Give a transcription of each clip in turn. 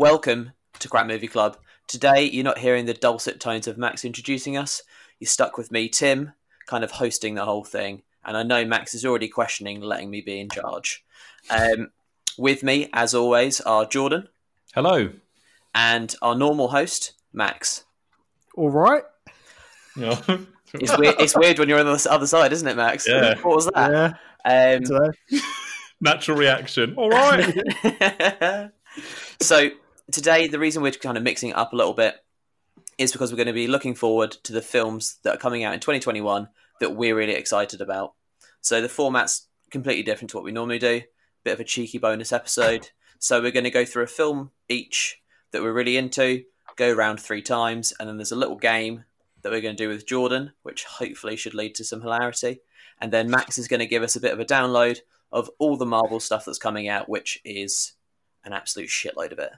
Welcome to Crap Movie Club. Today, you're not hearing the dulcet tones of Max introducing us. You're stuck with me, Tim, kind of hosting the whole thing. And I know Max is already questioning letting me be in charge. Um, with me, as always, are Jordan Hello. and our normal host, Max. All right. Yeah. It's weird, it's weird when you're on the other side, isn't it, Max? Yeah. What was that? Yeah. Um, Natural reaction. All right. so today the reason we're kind of mixing it up a little bit is because we're going to be looking forward to the films that are coming out in 2021 that we're really excited about. So the format's completely different to what we normally do. Bit of a cheeky bonus episode. So we're going to go through a film each that we're really into go around three times and then there's a little game that we're going to do with jordan which hopefully should lead to some hilarity. And then max is going to give us a bit of a download of all the marvel stuff that's coming out which is an absolute shitload of it.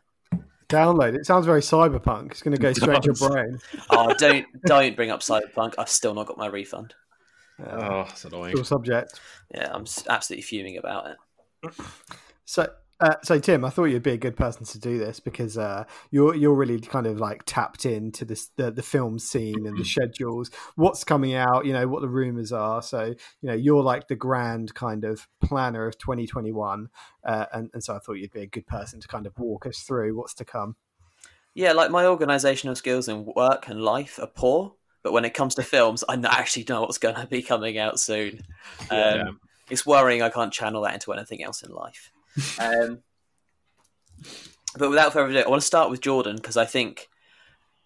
Download. It sounds very cyberpunk. It's going to go It straight to your brain. Oh, don't don't bring up Cyberpunk. I've still not got my refund. Uh, oh, that's annoying. cool subject. Yeah, I'm absolutely fuming about it. So, uh, so Tim, I thought you'd be a good person to do this because uh, you're you're really kind of like tapped into this the, the film scene and the schedules, what's coming out, you know, what the rumors are. So, you know, you're like the grand kind of planner of 2021, uh, and and so I thought you'd be a good person to kind of walk us through what's to come. Yeah, like my organisational skills in work and life are poor, but when it comes to films, I actually know what's going to be coming out soon. Um, Yeah. It's worrying I can't channel that into anything else in life. Um, but without further ado, I want to start with Jordan because I think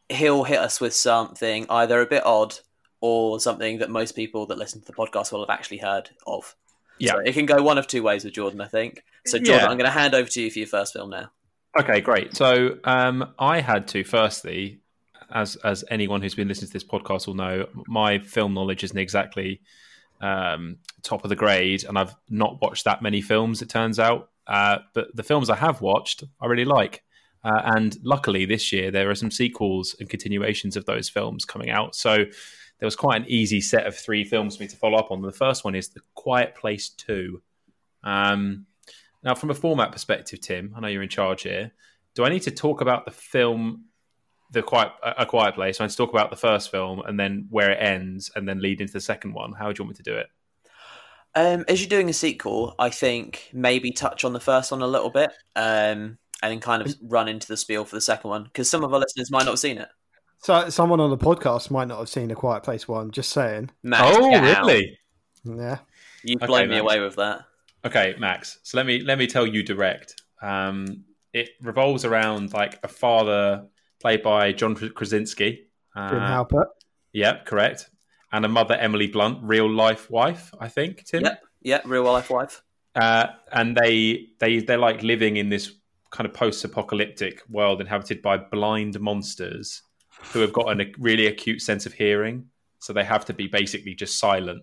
he'll hit us with something either a bit odd or something that most people that listen to the podcast will have actually heard of. Yeah. So it can go one of two ways with Jordan, I think. So, Jordan, Yeah. I'm going to hand over to you for your first film now. Okay, great. So um, I had to firstly, as as anyone who's been listening to this podcast will know, my film knowledge isn't exactly um, top of the grade, and I've not watched that many films. It turns out, uh, but the films I have watched, I really like. Uh, and luckily, this year there are some sequels and continuations of those films coming out. So there was quite an easy set of three films for me to follow up on. The first one is The Quiet Place Two. Um, now, from a format perspective, Tim, I know you're in charge here. Do I need to talk about the film, the quiet, a Quiet Place? I need to talk about the first film and then where it ends, and then lead into the second one. How would you want me to do it? Um, as you're doing a sequel, I think maybe touch on the first one a little bit, um, and then kind of run into the spiel for the second one because some of our listeners might not have seen it. So, someone on the podcast might not have seen a Quiet Place one. Just saying. Max, oh, get out. really? Yeah. You've Okay, blown me Max. away with that. Okay, Max. So let me let me tell you direct. Um, it revolves around like a father played by John Krasinski. Jim Uh, Halpert. yep, correct. And a mother, Emily Blunt, real life wife, I think. Tim. Yep, yeah, real life wife. uh, and they they they're like living in this kind of post-apocalyptic world inhabited by blind monsters who have got an, a really acute sense of hearing, so they have to be basically just silent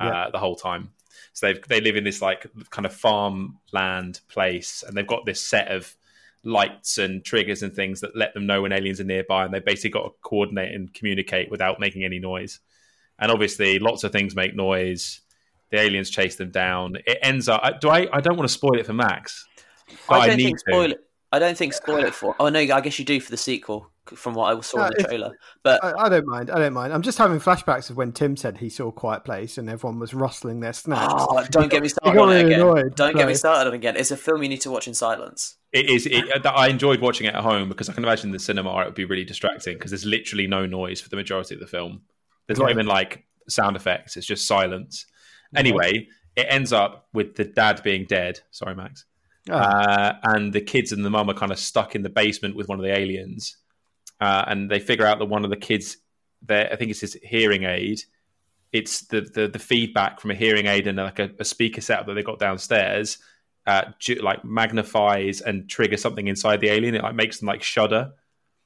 uh, Yeah. the whole time. So they they live in this like kind of farmland place, and they've got this set of lights and triggers and things that let them know when aliens are nearby, and they basically got to coordinate and communicate without making any noise. And obviously, lots of things make noise. The aliens chase them down. It ends up. Do I? I don't want to spoil it for Max. But I I, don't need think to. spoil it. I don't think spoil it for. Oh no, I guess you do for the sequel from what I saw Uh, in the trailer. But I, I don't mind. I don't mind. I'm just having flashbacks of when Tim said he saw a Quiet Place and everyone was rustling their snacks. oh, don't get me started on it again. annoyed, Don't get me started on it again. It's a film you need to watch in silence. It is. It, uh, I enjoyed watching it at home because I can imagine the cinema it would be really distracting because there's literally no noise for the majority of the film. There's not even like sound effects. It's just silence. Anyway, it ends up with the dad being dead. Sorry, Max. Oh, Uh, and the kids and the mum are kind of stuck in the basement with one of the aliens. Uh, and they figure out that one of the kids, there, I think it's his hearing aid. It's the, the the feedback from a hearing aid and like a, a speaker setup that they got downstairs, uh, ju- like magnifies and triggers something inside the alien. It like makes them like shudder.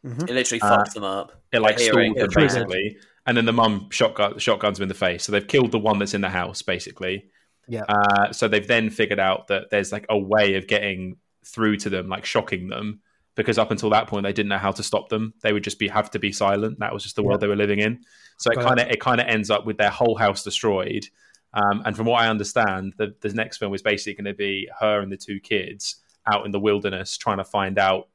mhm. It literally Uh, fucks them up. It like Their stalls them is triggered. basically. And then the mum shotgun shotguns them in the face. So they've killed the one that's in the house basically. Yeah. Uh, so they've then figured out that there's like a way of getting through to them, like shocking them, because up until that point they didn't know how to stop them. They would just be have to be silent. That was just the world they were living in. So it kind of it kind of ends up with their whole house destroyed. Um, and from what I understand, the, the next film is basically going to be her and the two kids out in the wilderness trying to find out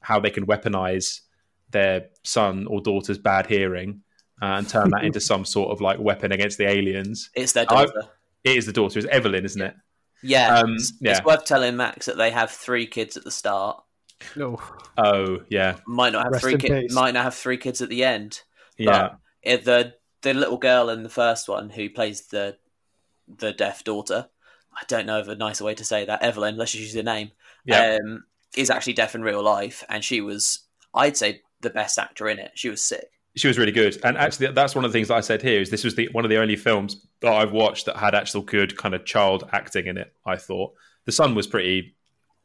how they can weaponize their son or daughter's bad hearing and turn that into some sort of like weapon against the aliens. It's their I've- daughter. It is the daughter, it's Evelyn, isn't it? Yeah, Um, it's, yeah. it's worth telling Max that they have three kids at the start. No. Oh, yeah, Might not have Rest three kids. Might not have three kids at the end. yeah. It, the the little girl in the first one who plays the the deaf daughter. I don't know of a nicer way to say that. Evelyn, let's just use the name. Yeah. Um, is actually deaf in real life, and she was, I'd say, the best actor in it. She was sick. She was really good. And actually, that's one of the things that I said here is this was the one of the only films that I've watched that had actual good kind of child acting in it. I thought the son was pretty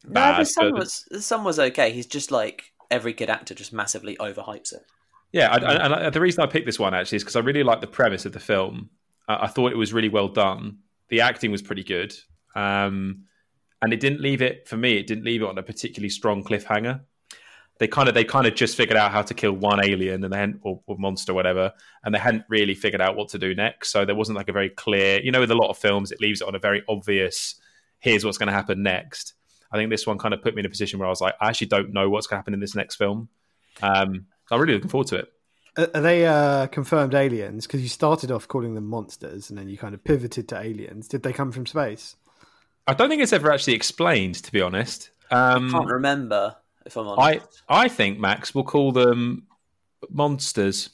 No, bad, the son was the son was okay. He's just like every kid actor, just massively overhypes it. Yeah, I, I- and I, the reason I picked this one actually is because I really like the premise of the film. Uh, I thought it was really well done. The acting was pretty good, um, and it didn't leave it for me. It didn't leave it on a particularly strong cliffhanger. They kind of they kind of just figured out how to kill one alien and then or, or monster whatever, and they hadn't really figured out what to do next. So there wasn't like a very clear. You know, with a lot of films, it leaves it on a very obvious. Here's what's going to happen next. I think this one kind of put me in a position where I was like, I actually don't know what's going to happen in this next film. Um, I'm really looking forward to it. Are are they uh, confirmed aliens? Because you started off calling them monsters, and then you kind of pivoted to aliens. Did they come from space? I don't think it's ever actually explained, to be honest. Um, Can't remember if I'm honest. I I think Max will call them monsters,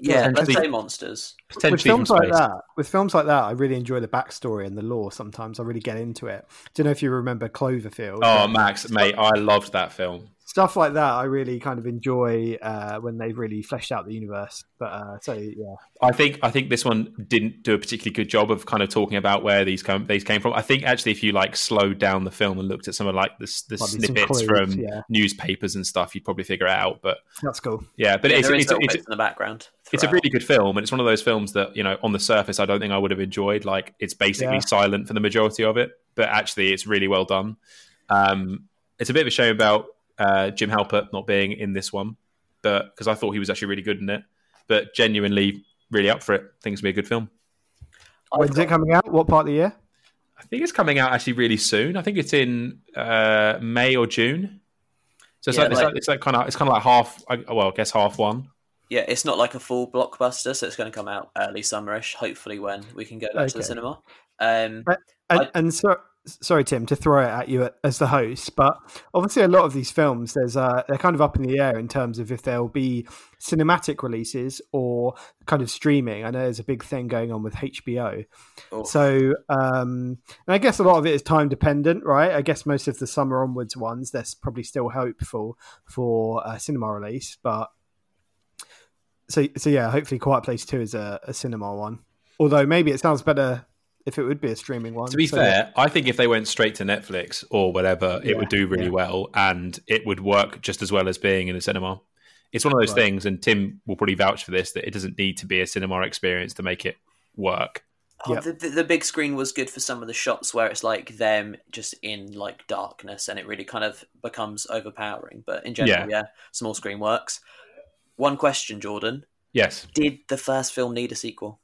yeah, let's say monsters. with potentially from films like that, with films like that, I really enjoy the backstory and the lore. Sometimes I really get into it. I Do you know if you remember Cloverfield? Oh, Max, mate, I loved that film. Stuff like that. I really kind of enjoy uh, when they've really fleshed out the universe. But uh, so yeah, I think I think this one didn't do a particularly good job of kind of talking about where these come these came from. I think actually, if you like slowed down the film and looked at some of like the, the Might be some snippets clues, from yeah. newspapers and stuff, you'd probably figure it out. But that's cool. yeah, but Yeah, it's there is it's, it's, in the background. it's a really good film, and it's one of those films that you know on the surface I don't think I would have enjoyed. Like it's basically Yeah. silent for the majority of it, but actually it's really well done. Um, it's a bit of a shame about uh, Jim Halpert not being in this one, but because I thought he was actually really good in it, but genuinely really up for it. think it's gonna be a good film. I've When's it coming out? What part of the year? I think it's coming out actually really soon. I think it's in uh, May or June. So it's Yeah, like, it's like- like it's like kind of it's kind of like half. Well, I guess half one. Yeah, it's not like a full blockbuster, so it's going to come out early summerish. Hopefully, when we can go back to the cinema. Um, And, I- and so, sorry, Tim, to throw it at you as the host, but obviously a lot of these films, there's uh, they're kind of up in the air in terms of if there'll be cinematic releases or kind of streaming. I know there's a big thing going on with HBO. oh, So, um, and I guess a lot of it is time dependent, right? I guess most of the summer onwards ones, there's probably still hopeful for for a cinema release, but so so yeah, hopefully, Quiet Place Two is a, a cinema one. Although maybe it sounds better if it would be a streaming one. To be So, fair, I think if they went straight to Netflix or whatever, it Yeah, would do really yeah. well and it would work just as well as being in a cinema. It's one of those Right. things, and Tim will probably vouch for this, that it doesn't need to be a cinema experience to make it work. oh, yeah. the, the, the big screen was good for some of the shots where it's like them just in like darkness, and it really kind of becomes overpowering. But in general, yeah, small screen works. One question, Jordan: Yes. Did the first film need a sequel?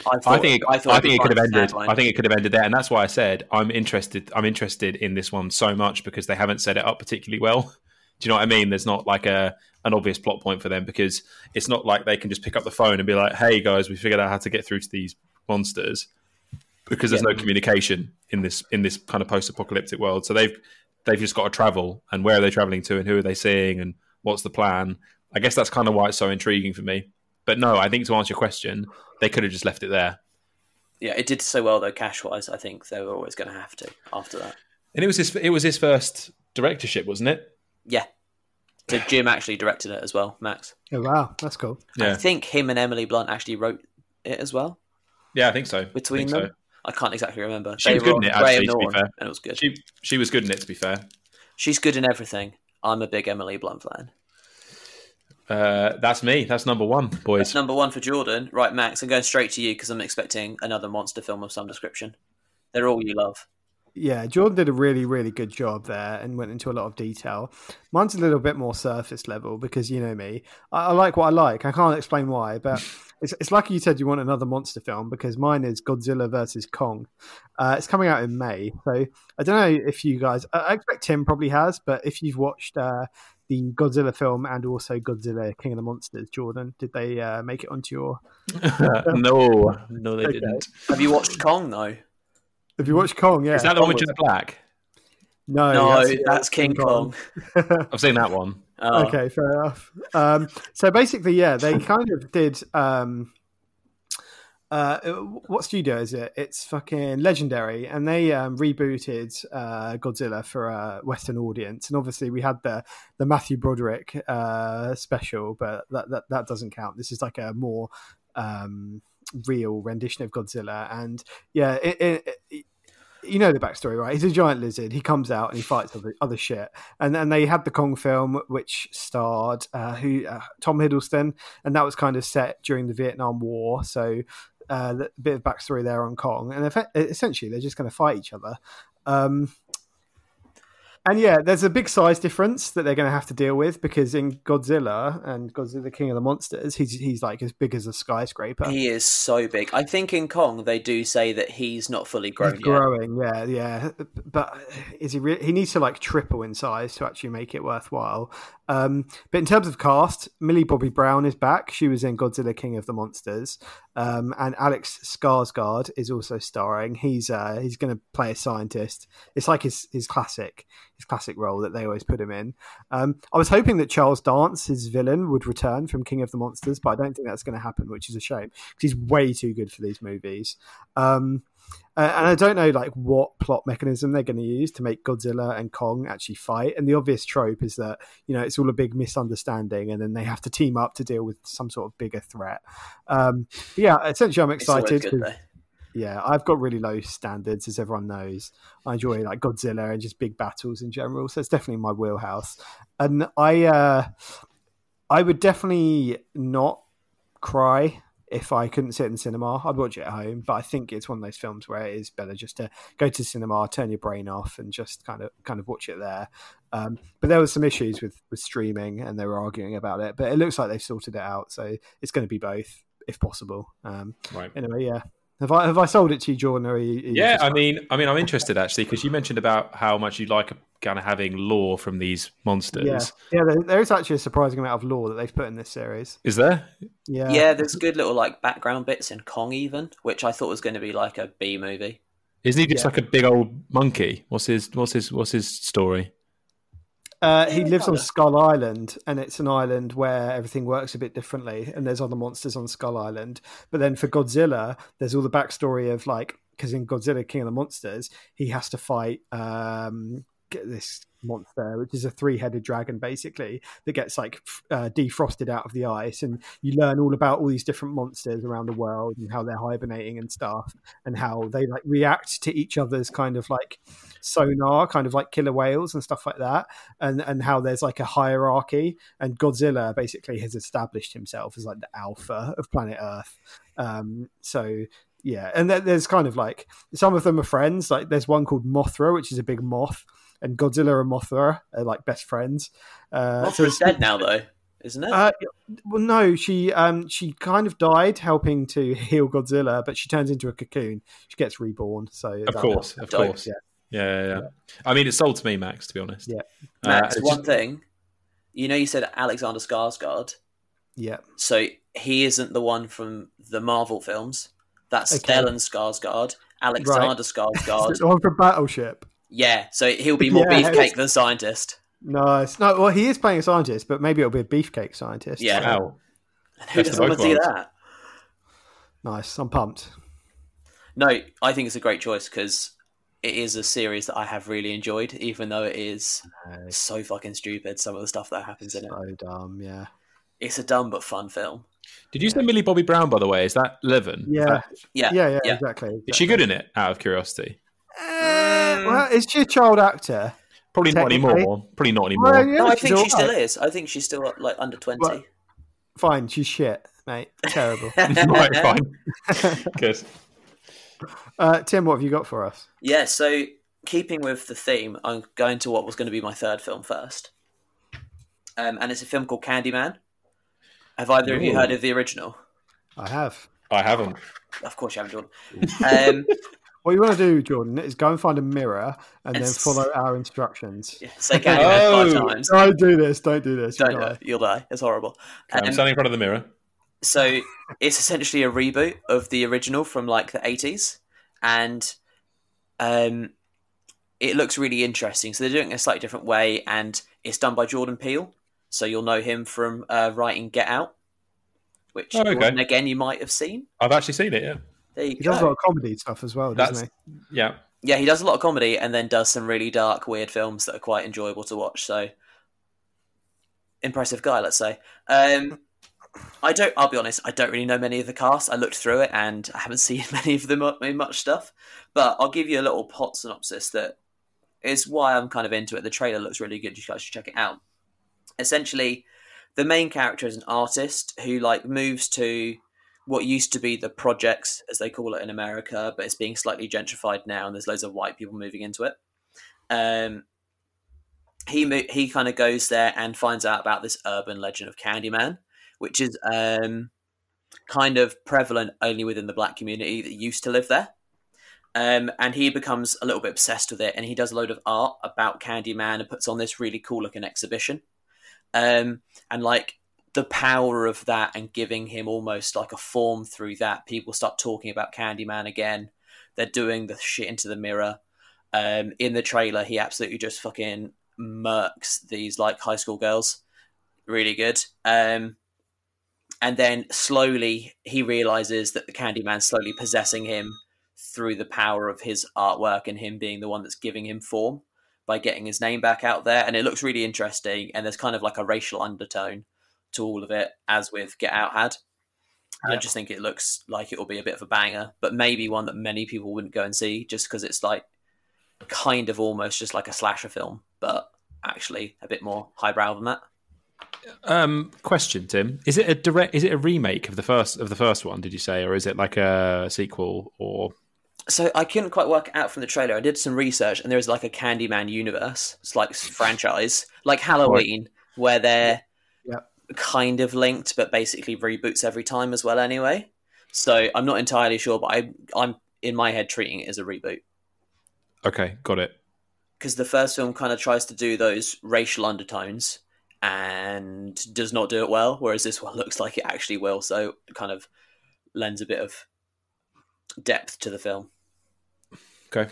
I thought- think it, I, thought it'd think it could have ended. I think it could have ended there, and that's why I said I'm interested. I'm interested in this one so much because they haven't set it up particularly well. Do you know what I mean? There's not like a an obvious plot point for them because it's not like they can just pick up the phone and be like, "Hey guys, we figured out how to get through to these monsters," because there's no communication in this in this kind of post-apocalyptic world. So they've they've just got to travel, and where are they traveling to, and who are they seeing, and what's the plan? I guess that's kind of why it's so intriguing for me. But no, I think to answer your question, they could have just left it there. Yeah, it did so well though, cash wise. I think they were always going to have to after that. And it was his it was his first directorship, wasn't it? Yeah. So Jim actually directed it as well, Max. Oh, wow, that's cool. Yeah. I think him and Emily Blunt actually wrote it as well yeah, I think so. between I think them. I can't exactly remember. She They was good in it, Graham actually, to be fair. and it was good. She she was good in it. To be fair, She's good in everything. I'm a big Emily Blunt fan. Uh, that's me. That's number one, boys. Number one for Jordan. Right, Max, I'm going straight to you because I'm expecting another monster film of some description. They're all you love. Yeah, Jordan did a really, really good job there and went into a lot of detail. Mine's a little bit more surface level because you know me. I, I like what I like. I can't explain why, but it's, it's like you said you want another monster film because mine is Godzilla versus Kong. Uh, it's coming out in May. So I don't know if you guys, I expect Tim probably has, but if you've watched uh, the Godzilla film and also Godzilla King of the Monsters, Jordan, did they uh, make it onto your. no, no, they Okay. didn't. Have you watched Kong though? Have you watched Kong, yeah. Is that the one with Kong Jack Black? No, no, that's, that's, King Kong. I've seen that one. Oh. Okay, fair enough. Um, so basically, yeah, they kind of did. Um, uh, what studio is it? It's fucking legendary, and they um, rebooted uh, Godzilla for a Western audience. And obviously, we had the the Matthew Broderick uh, special, but that, that that doesn't count. This is like a more um, real rendition of Godzilla, and yeah, it, it, it, you know the backstory, right? He's a giant lizard. He comes out and he fights other, other shit. And then they had the Kong film, which starred uh, who uh, Tom Hiddleston, and that was kind of set during the Vietnam War. So uh, a bit of backstory there on Kong, and essentially they're just going to fight each other. Um, and yeah, there's a big size difference that they're going to have to deal with because in Godzilla and Godzilla the King of the Monsters, he's he's like as big as a skyscraper. He is so big. I think in Kong they do say that he's not fully grown He's yet. growing, yeah, yeah. But is he? Re- he needs to like triple in size to actually make it worthwhile. Um, but in terms of cast, Millie Bobby Brown is back. She was in Godzilla King of the Monsters, um, and Alex Skarsgård is also starring. He's uh, he's going to play a scientist. It's like his his classic his classic role that they always put him in. Um, I was hoping that Charles Dance, his villain, would return from King of the Monsters, but I don't think that's going to happen, which is a shame because he's way too good for these movies. Um, uh, and I don't know like what plot mechanism they're going to use to make Godzilla and Kong actually fight. And the obvious trope is that you know it's all a big misunderstanding, and then they have to team up to deal with some sort of bigger threat. Um, yeah, essentially, I'm excited. Good 'cause- though. yeah, I've got really low standards, as everyone knows. I enjoy like Godzilla and just big battles in general, so it's definitely my wheelhouse. And I, uh, I would definitely not cry if I couldn't sit in the cinema. I'd watch it at home, but I think it's one of those films where it is better just to go to the cinema, turn your brain off, and just kind of kind of watch it there. Um, but there was some issues with with streaming, and they were arguing about it. But it looks like they've sorted it out, so it's going to be both if possible. Um, Right. anyway, yeah. Have I have I sold it to you, Jordan? Or are you, are you Yeah, I mean, I mean, I'm interested actually because you mentioned about how much you like kind of having lore from these monsters. yeah, yeah. There, there is actually a surprising amount of lore that they've put in this series. Is there? Yeah, Yeah, there's good little like background bits in Kong even, which I thought was going to be like a B movie. Isn't he just Yeah. like a big old monkey? What's his What's his What's his story? Uh, he lives on. Skull Island, and it's an island where everything works a bit differently, and there's other monsters on Skull Island. But then for Godzilla, there's all the backstory of like because in Godzilla King of the Monsters, he has to fight um, get this monster, which is a three-headed dragon, basically that gets like uh, defrosted out of the ice, and you learn all about all these different monsters around the world and how they're hibernating and stuff, and how they like react to each other's kind of like sonar, kind of like killer whales and stuff like that and and how there's like a hierarchy and Godzilla basically has established himself as like the alpha of planet Earth. Um, so yeah, and there's kind of like some of them are friends. Like there's one called Mothra, which is a big moth, and Godzilla and Mothra are like best friends. Uh, so Mothra's dead now though, isn't it? uh, well, no, she um she kind of died helping to heal Godzilla, but she turns into a cocoon. She gets reborn. So Of that- course, of Dope. course. Yeah. Yeah, yeah, yeah. I mean, it sold to me, Max. To be honest. Yeah. Max, Uh, one just- thing. You know, you said Alexander Skarsgård, yeah, so he isn't the one from the Marvel films. That's Okay. Stellan Skarsgård, Alexander Skarsgård. the one from Battleship. Yeah, so he'll be more Yeah, beefcake it's- than scientist. Nice. No, well, he is playing a scientist, but maybe it'll be a beefcake scientist. Yeah. Wow. Who doesn't want to do worlds. that? Nice. I'm pumped. No, I think it's a great choice because it is a series that I have really enjoyed, even though it is so fucking stupid. Some of the stuff that happens in it. So dumb. Yeah. It's a dumb but fun film. Did you say Millie Bobby Brown? By the way, is that Livin? Yeah. Yeah, Yeah. Yeah. yeah. Exactly. Is she good in it? Out of curiosity, Uh, well, is she a child actor? probably not anymore. Probably not anymore. Well, yeah, no, I think she all still right. is. I think she's still like under twenty. Well- Fine. She's shit, mate. Terrible. right, fine. Good. uh, Tim, what have you got for us? Yeah, so keeping with the theme, I'm going to what was going to be my third film first, um, and it's a film called Candyman. Have either of you heard of the original? I have. I haven't. Of course, you haven't, Jordan. Um, What you want to do, Jordan, is go and find a mirror and then follow our instructions. yeah, say Candyman Oh. five times. Don't do this. Don't do this. you Don't do die. You'll die. It's horrible. I'm Um, standing in front of the mirror. so it's essentially a reboot of the original from like the 80s and um it looks really interesting so they're doing it a slightly different way and it's done by jordan peele so you'll know him from uh, writing get out which Oh, okay. Jordan, again you might have seen I've actually seen it. Yeah. There you He does a lot of comedy stuff as well, doesn't That's he? yeah. yeah he does a lot of comedy and then does some really dark weird films that are quite enjoyable to watch so impressive guy let's say um I don't. I'll be honest. I don't really know many of the cast. I looked through it and I haven't seen many of them in much stuff. But I'll give you a little pot synopsis that is why I'm kind of into it. The trailer looks really good. You guys should check it out. Essentially, the main character is an artist who like moves to what used to be the projects, as they call it in America, but it's being slightly gentrified now, and there's loads of white people moving into it. Um, he he kind of goes there and finds out about this urban legend of Candyman which is um, kind of prevalent only within the black community that used to live there. Um, and he becomes a little bit obsessed with it, and he does a load of art about Candyman and puts on this really cool looking exhibition. Um, and like the power of that and giving him almost like a form through that, people start talking about Candyman again. They're doing the shit into the mirror. Um, in the trailer, he absolutely just fucking murks these like high school girls. Really good. Um, and then slowly he realizes that the Candyman's slowly possessing him through the power of his artwork and him being the one that's giving him form by getting his name back out there. And it looks really interesting. And there's kind of like a racial undertone to all of it, as with Get Out had. And I just think it looks like it will be a bit of a banger, but maybe one that many people wouldn't go and see just because it's like kind of almost just like a slasher film, but actually a bit more highbrow than that. Um, question, Tim: Is it a direct? Is it a remake of the first of the first one? Did you say, or is it like a sequel? Or So I couldn't quite work out from the trailer. I did some research, and there is like a Candyman universe. It's like a franchise, like Halloween, where they're. Kind of linked, but basically reboots every time as well. Anyway, so I'm not entirely sure, but I, I'm in my head treating it as a reboot okay, got it. because the first film kind of tries to do those racial undertones and does not do it well, whereas this one looks like it actually will. So it kind of lends a bit of depth to the film. Okay,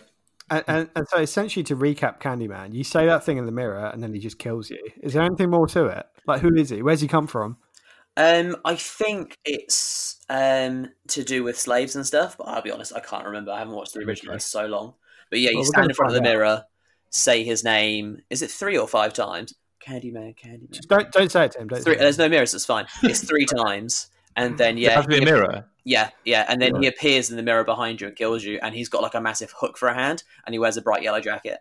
And, and, and so essentially, to recap Candyman, you say that thing in the mirror, and then he just kills you. Is there anything more to it? Like, who is he? Where's he come from? Um, I think it's um to do with slaves and stuff, but I'll be honest, I can't remember. I haven't watched the original in so long. But yeah, you Well, stand in front of the out. mirror, say his name. Is it three or five times? Candyman, Candyman. Just don't don't say it to him. Don't Three, say it. there's no mirrors. It's fine. It's three times, and then Does it yeah, have to be a mirror. yeah, yeah, and then he appears in the mirror behind you and kills you, and he's got like a massive hook for a hand, and he wears a bright yellow jacket.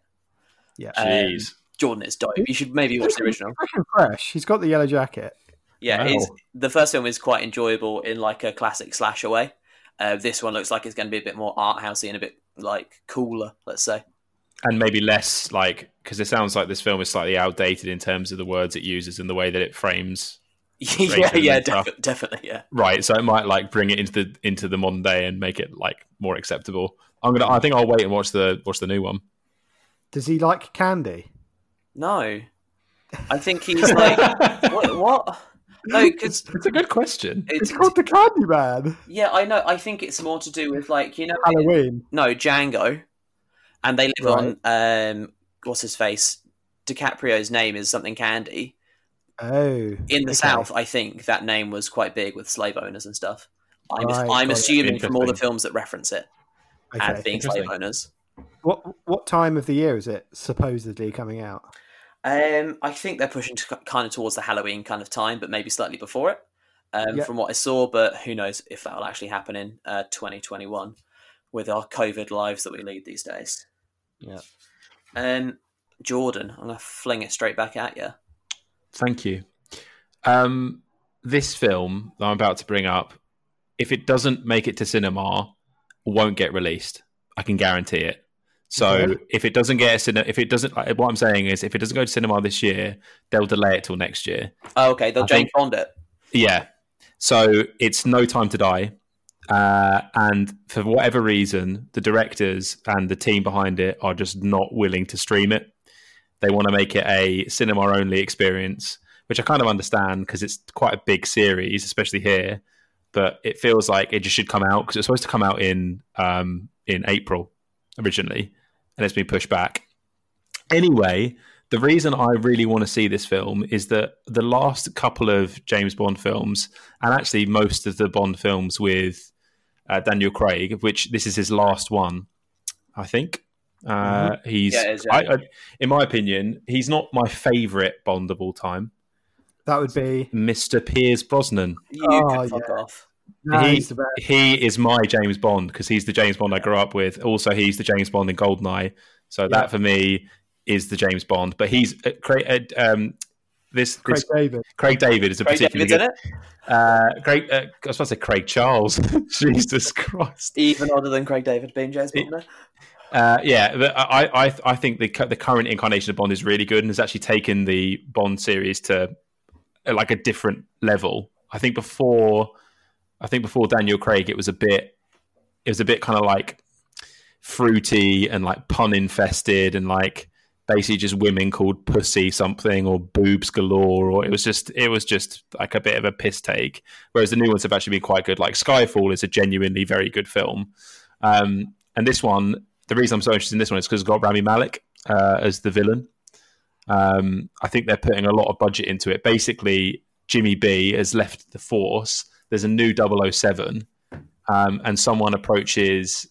Yeah. Um, Jeez, Jordan is dope. You should maybe watch the original. Freaking fresh. He's got the yellow jacket. Yeah, Wow. the first film is quite enjoyable in like a classic slasher way. Uh, this one looks like it's going to be a bit more art housey and a bit like cooler, let's say. and maybe less like because it sounds like this film is slightly outdated in terms of the words it uses and the way that it frames. yeah, yeah, and stuff. defi- definitely, yeah. Right, so it might like bring it into the into the modern day and make it like more acceptable. I'm gonna. I think I'll wait and watch the watch the new one. Does he like candy? No, I think he's like what? what? No, because It's a good question. it's It's called the Candyman. yeah, I know. I think it's more to do with like you know, Halloween. no Django, and they live Right. on um, what's his face? DiCaprio's name is something Candy. Oh. in the okay. south i think that name was quite big with slave owners and stuff i'm, Right, I'm assuming from all the films that reference it as Okay. being slave owners What what time of the year is it supposedly coming out? Um, i think they're pushing to, kind of towards the halloween kind of time but maybe slightly before it um, Yeah. from what i saw but who knows if that will actually happen in uh, 2021 with our covid lives that we lead these days Yeah. um, jordan i'm gonna fling it straight back at you Thank you. Um, this film that I'm about to bring up, if it doesn't make it to cinema, won't get released. I can guarantee it. So if it doesn't get a cine- if it doesn't, like, what I'm saying is, if it doesn't go to cinema this year, they'll delay it till next year. Oh, okay, they'll I James Bond it. Yeah. So it's No Time to Die. Uh, and for whatever reason, the directors and the team behind it are just not willing to stream it. They want to make it a cinema only experience, which I kind of understand because it's quite a big series, especially here. But it feels like it just should come out because it's supposed to come out in um, in April originally, and it's been pushed back. Anyway, the reason I really want to see this film is that the last couple of James Bond films, and actually most of the Bond films with uh, Daniel Craig, which this is his last one, I think. Uh, He's, Yeah, it is, yeah. I, I, in my opinion, he's not my favourite Bond of all time. That would be. Mr. Pierce Brosnan. You Oh, can fuck yeah. off. No, He- he's the best. He is my James Bond because he's the James Bond I grew up with. Also, he's the James Bond in Goldeneye. So Yeah. that for me is the James Bond. But he's uh, Craig, uh, um, this, Craig this David. Craig David is a Craig particularly David's good. in it. Uh, Craig, uh, I was supposed to say Craig Charles. Jesus Christ. Even odder than Craig David being James Bond. Uh, yeah, but I, I, I think the the current incarnation of Bond is really good and has actually taken the Bond series to uh, like a different level. I think before, I think before Daniel Craig, it was a bit, it was a bit kind of like fruity and like pun infested and like basically just women called pussy something or boobs galore or it was just it was just like a bit of a piss take. Whereas the new ones have actually been quite good. Like Skyfall is a genuinely very good film. Um, and this one, the reason I'm so interested in this one is because it's got Rami Malek uh, as the villain. Um, I think they're putting a lot of budget into it. Basically, Jimmy B has left the force. There's a new 007, um, and someone approaches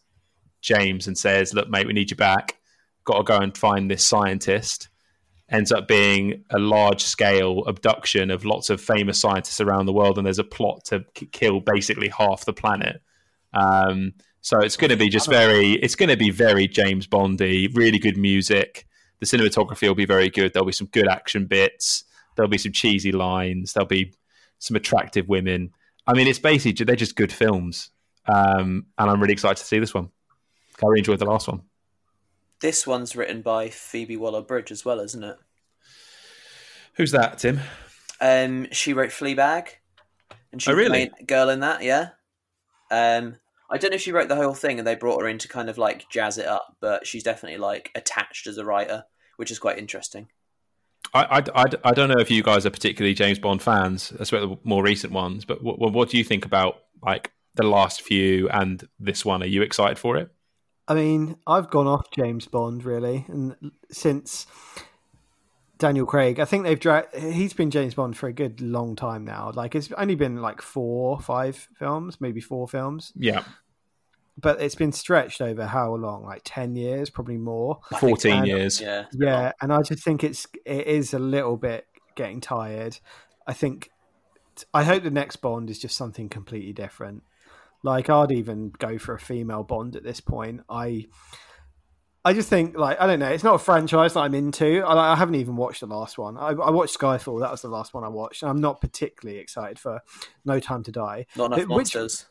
James and says, "Look, mate, we need you back. Got to go and find this scientist." Ends up being a large-scale abduction of lots of famous scientists around the world, and there's a plot to k- kill basically half the planet. Um, so it's going to be just very, it's going to be very James Bondy. Really good music. The cinematography will be very good. There'll be some good action bits. There'll be some cheesy lines. There'll be some attractive women. I mean, it's basically they're just good films, um, and I'm really excited to see this one. I really enjoyed the last one. This one's written by Phoebe Waller-Bridge as well, isn't it? Who's that, Tim? Um, she wrote Fleabag, and she's Oh, really? the main girl in that. Yeah. Um, I don't know if she wrote the whole thing and they brought her in to kind of like jazz it up, but she's definitely like attached as a writer, which is quite interesting. I, I, I, I don't know if you guys are particularly James Bond fans, especially the more recent ones. But what, what do you think about like the last few and this one? Are you excited for it? I mean, I've gone off James Bond really, and since Daniel Craig, I think they've dragged. He's been James Bond for a good long time now. Like it's only been like four, five films, maybe four films, Yeah, but it's been stretched over how long? Like ten years, probably more. Fourteen and- years. Yeah. Yeah, and I just think it's it is a little bit getting tired. I think I hope the next Bond is just something completely different. Like I'd even go for a female Bond at this point. I I just think like I don't know. It's not a franchise that I'm into. I, I haven't even watched the last one. I, I watched Skyfall. That was the last one I watched. And I'm not particularly excited for No Time to Die. Not enough Which- monsters.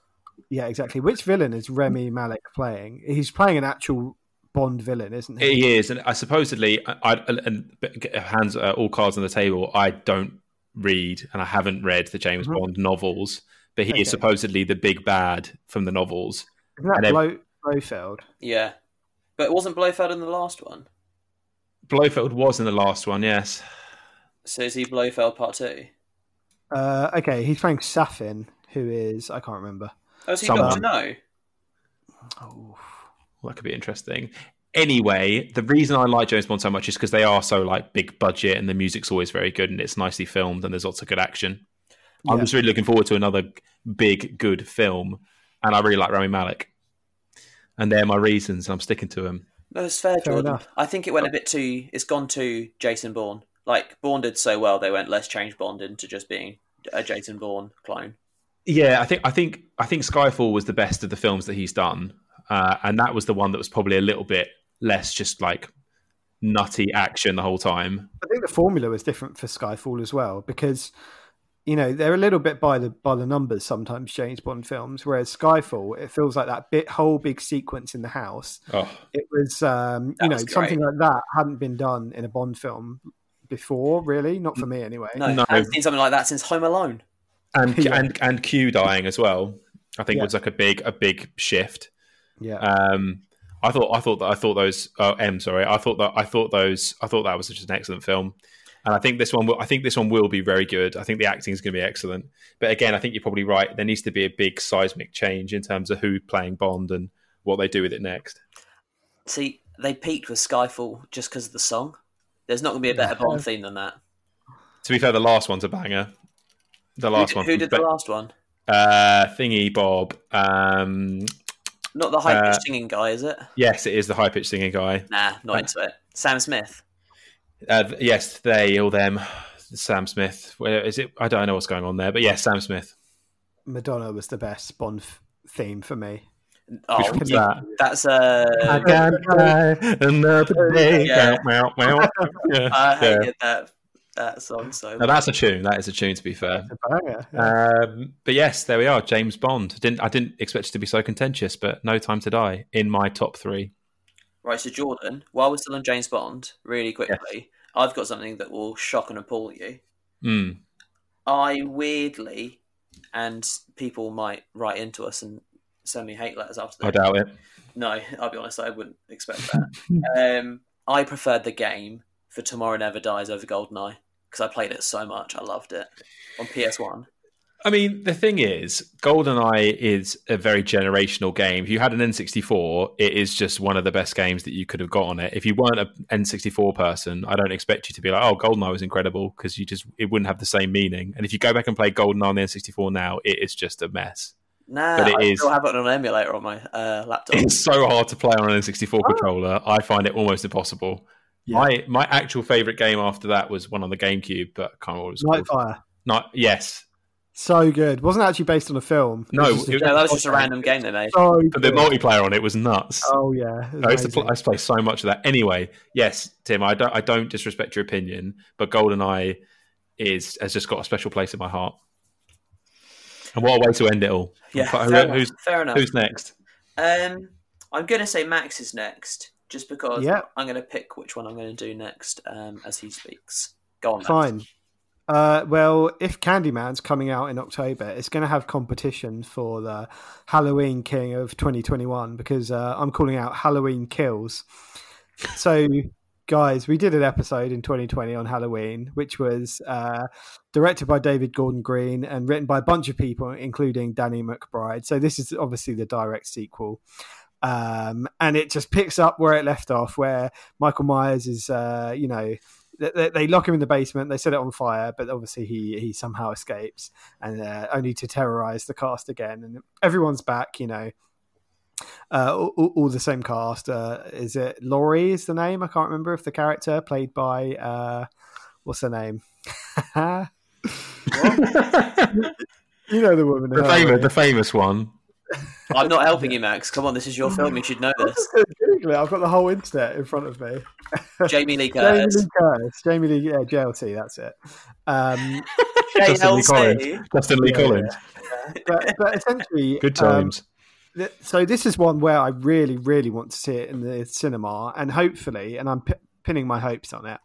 Yeah, exactly. Which villain is Rami Malek playing? He's playing an actual Bond villain, isn't he? He is, and I supposedly, I, I and hands uh, all cards on the table. I don't read, and I haven't read the James Mhm. Bond novels, but he Okay. is supposedly the big bad from the novels. Isn't that and Blo- Blofeld? Yeah. But it wasn't Blofeld in the last one. Blofeld was in the last one, yes. So is he Blofeld part two? Uh, okay, he's playing Safin, who is I can't remember. Oh, is he Someone. to know? Oh, Well, that could be interesting. Anyway, the reason I like James Bond so much is because they are so like big budget, and the music's always very good, and it's nicely filmed, and there's lots of good action. I'm just really looking forward to another big, good film, and I really like Rami Malek, and they're my reasons, and I'm sticking to them. No, it's fair, Fair Jordan. enough. I think it went a bit too. It's gone to Jason Bourne. Like Bourne did so well, they went let's change Bond into just being a Jason Bourne clone. Yeah, I think I think I think Skyfall was the best of the films that he's done, uh, and that was the one that was probably a little bit less just like nutty action the whole time. I think the formula was different for Skyfall as well because you know they're a little bit by the by the numbers sometimes James Bond films. Whereas Skyfall, it feels like that bit whole big sequence in the house. Oh, It was um, you know was something like that hadn't been done in a Bond film before, really. Not for me anyway. No, No. I haven't seen something like that since Home Alone. And Yeah. and and Q dying as well. I think Yeah. was like a big a big shift. Yeah, Um, I thought I thought that I thought those oh, M sorry I thought that I thought those I thought that was just an excellent film, and I think this one will I think this one will be very good. I think the acting is going to be excellent. But again, I think you're probably right. There needs to be a big seismic change in terms of who playing Bond and what they do with it next. See, they peaked with Skyfall just because of the song. There's not going to be a better Bond theme than that. To be fair, the last one's a banger. The last who, one, who from did the last one? uh, thingy Bob. Um, Not the high pitched Uh, singing guy, is it? yes, it is the high pitched singing guy. Nah, not into it. Sam Smith. Uh, yes, they all them. Sam Smith. Where is it? I don't know what's going on there, but yes, Sam Smith. Madonna was the best Bond f- theme for me. Oh, Which one's you- that? that's uh, can't die another day. Yeah. Meow, meow, meow. Yeah. I yeah. that that song so No, that's a tune. That is a tune. To be fair, banger. yeah. um, but yes, there we are. James Bond. Didn't I didn't expect it to be so contentious, but No Time to Die in my top three. Right, so Jordan, while we're still on James Bond, really quickly, I've got something that will shock and appall you. Mm. I weirdly, and people might write into us and send me hate letters after I doubt it. No, I'll be honest, I wouldn't expect that. um, I preferred the game for Tomorrow Never Dies over GoldenEye because I played it so much. I loved it on PS1. I mean, the thing is, GoldenEye is a very generational game. If you had an N64, it is just one of the best games that you could have got on it. If you weren't an N64 person, I don't expect you to be like, "Oh, GoldenEye was incredible," because you just it wouldn't have the same meaning. And if you go back and play GoldenEye on the N64 now, it is just a mess. Nah, But it I is- still have it on an emulator on my uh, laptop. It's so hard to play on an N64 controller. I find it almost impossible. Yeah. My my actual favorite game after that was one on the GameCube, but I can't remember what it was called. Nightfire. Not yes, So good. Wasn't actually based on a film. It No, was just a it- no, that was just a random game they made. So but the multiplayer on it was nuts. Oh yeah. it was I used, play. I used to play so much of that. Anyway, yes, Tim, I don't, I don't disrespect your opinion, but GoldenEye is has just got a special place in my heart. And what a way to end it all. Yeah, Who- fair, who's enough, fair enough. who's next? Um, I'm going to say Max is next, just because Yeah. I'm going to pick which one I'm going to do next um, as he speaks. Go on, Fine. Uh, well, if Candyman's coming out in October, it's going to have competition for the Halloween King of 2021 because uh, I'm calling out Halloween Kills. So, guys, we did an episode in 2020 on Halloween, which was uh, directed by David Gordon Green and written by a bunch of people, including Danny McBride. So, this is obviously the direct sequel. Um, and it just picks up where it left off, where Michael Myers is, uh, you know, they- they, lock him in the basement. They set it on fire, but obviously he he somehow escapes, and uh, only to terrorize the cast again. And everyone's back, you know. Uh, all, all- the same cast. Uh, is it Laurie? Is the name? I can't remember if the character played by uh, what's her name. you know the woman. The famous, the famous one. I'm not helping you, Max. Come on, this is your film. You should know this. Google it. I've got the whole internet in front of me. Jamie Lee Curtis. Jamie Lee Curtis. Jamie Lee, yeah, JLT. That's it. Um, Justin Lee Collins. Justin Lee Yeah, Collins. but, but essentially, Good um, times. th- so this is one where I really, really want to see it in the cinema, and hopefully, and I'm p- pinning my hopes on it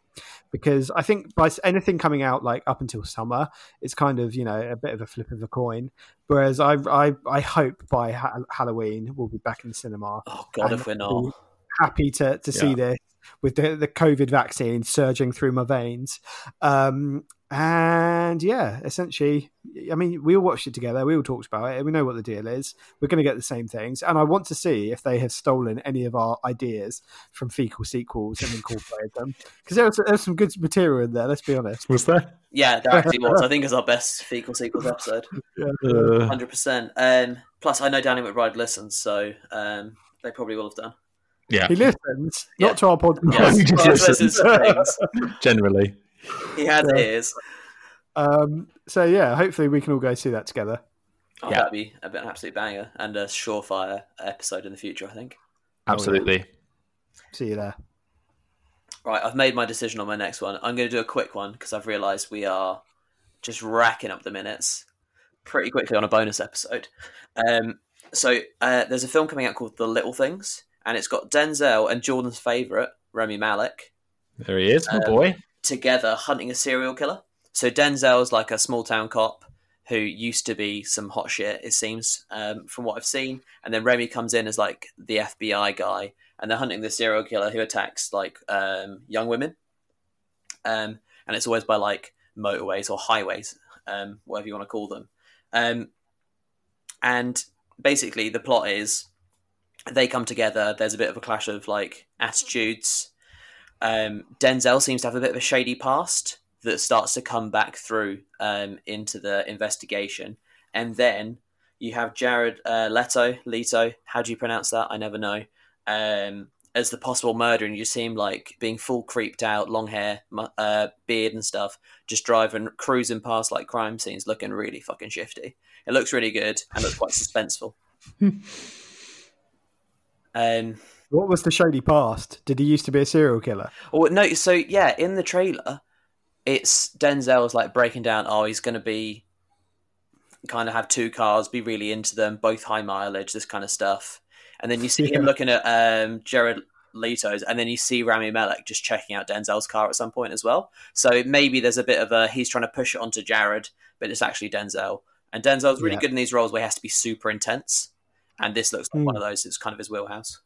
because I think by anything coming out like up until summer, it's kind of you know a bit of a flip of a coin. Whereas I, I, I hope by ha- Halloween we'll be back in the cinema, Oh God, if we're not. happy to to see this with the the COVID vaccine surging through my veins. Um, and yeah, essentially, I mean, we all watched it together. We all talked about it. We know what the deal is. We're going to get the same things, and I want to see if they have stolen any of our ideas from fecal sequels and incorporated them because there was, there some good material in there. Let's be honest. Was there? Yeah, there actually was. I think it's our best fecal sequels episode. Uh, Hundred percent. Um, plus, I know Danny McBride listens, so um, they probably will have done. yeah, He listens Yeah. not to our podcast. Yes, he just he listens to things. generally. He has Yeah. ears. Um, so yeah, hopefully we can all go see that together. Oh, Yeah. That'd be a bit an absolute banger and a surefire episode in the future. I think. Absolutely. See you there. Right, I've made my decision on my next one. I'm going to do a quick one because I've realised we are just racking up the minutes pretty quickly on a bonus episode. Um, so uh, there's a film coming out called The Little Things, and it's got Denzel and Jordan's favorite Rami Malek There he is, my Um, boy. Together hunting a serial killer. So Denzel's like a small town cop who used to be some hot shit, it seems, um, from what I've seen. And then Rami comes in as like the FBI guy, and they're hunting the serial killer who attacks like um, young women. Um, and it's always by like motorways or highways, um, whatever you want to call them. Um, and basically, the plot is they come together. There's a bit of a clash of like attitudes. Um, Denzel seems to have a bit of a shady past that starts to come back through um, into the investigation, and then you have Jared uh, Leto. Leto, how do you pronounce that? I never know. Um, as the possible murderer, and you see him like being full creeped out, long hair, uh, beard, and stuff, just driving, cruising past like crime scenes, looking really fucking shifty. It looks really good and looks quite suspenseful. um, What was the shady past? Did he used to be a serial killer? Oh no! So yeah, in the trailer, it's Denzel's like breaking down. Oh, he's going to be kind of have two cars, be really into them, both high mileage, this kind of stuff. And then you see him looking at um, Jared Leto's, and then you see Rami Malek just checking out Denzel's car at some point as well. So maybe there's a bit of a he's trying to push it onto Jared, but it's actually Denzel. And Denzel's really Yeah. good in these roles where he has to be super intense. And this looks like one Mm. of those. It's kind of his wheelhouse.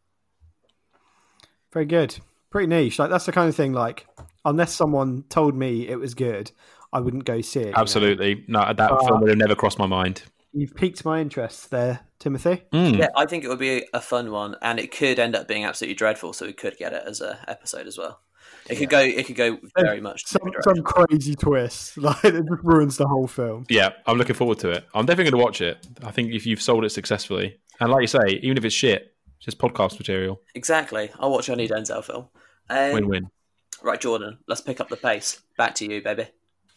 Very good. Pretty niche. Like that's the kind of thing. Like unless someone told me it was good, I wouldn't go see it. you know? Absolutely. No, that Uh, film would have never crossed my mind. You've piqued my interest there, Timothy. Mm. Yeah, I think it would be a fun one, and it could end up being absolutely dreadful. So we could get it as a episode as well. It could go. It could go very much. Some some crazy twist. Like it just ruins the whole film. Yeah, I'm looking forward to it. I'm definitely going to watch it. I think if you've sold it successfully, and like you say, even if it's shit, it's just podcast material. Exactly. I'll watch any Denzel film. Um, Win-win. Right, Jordan. Let's pick up the pace. Back to you, baby.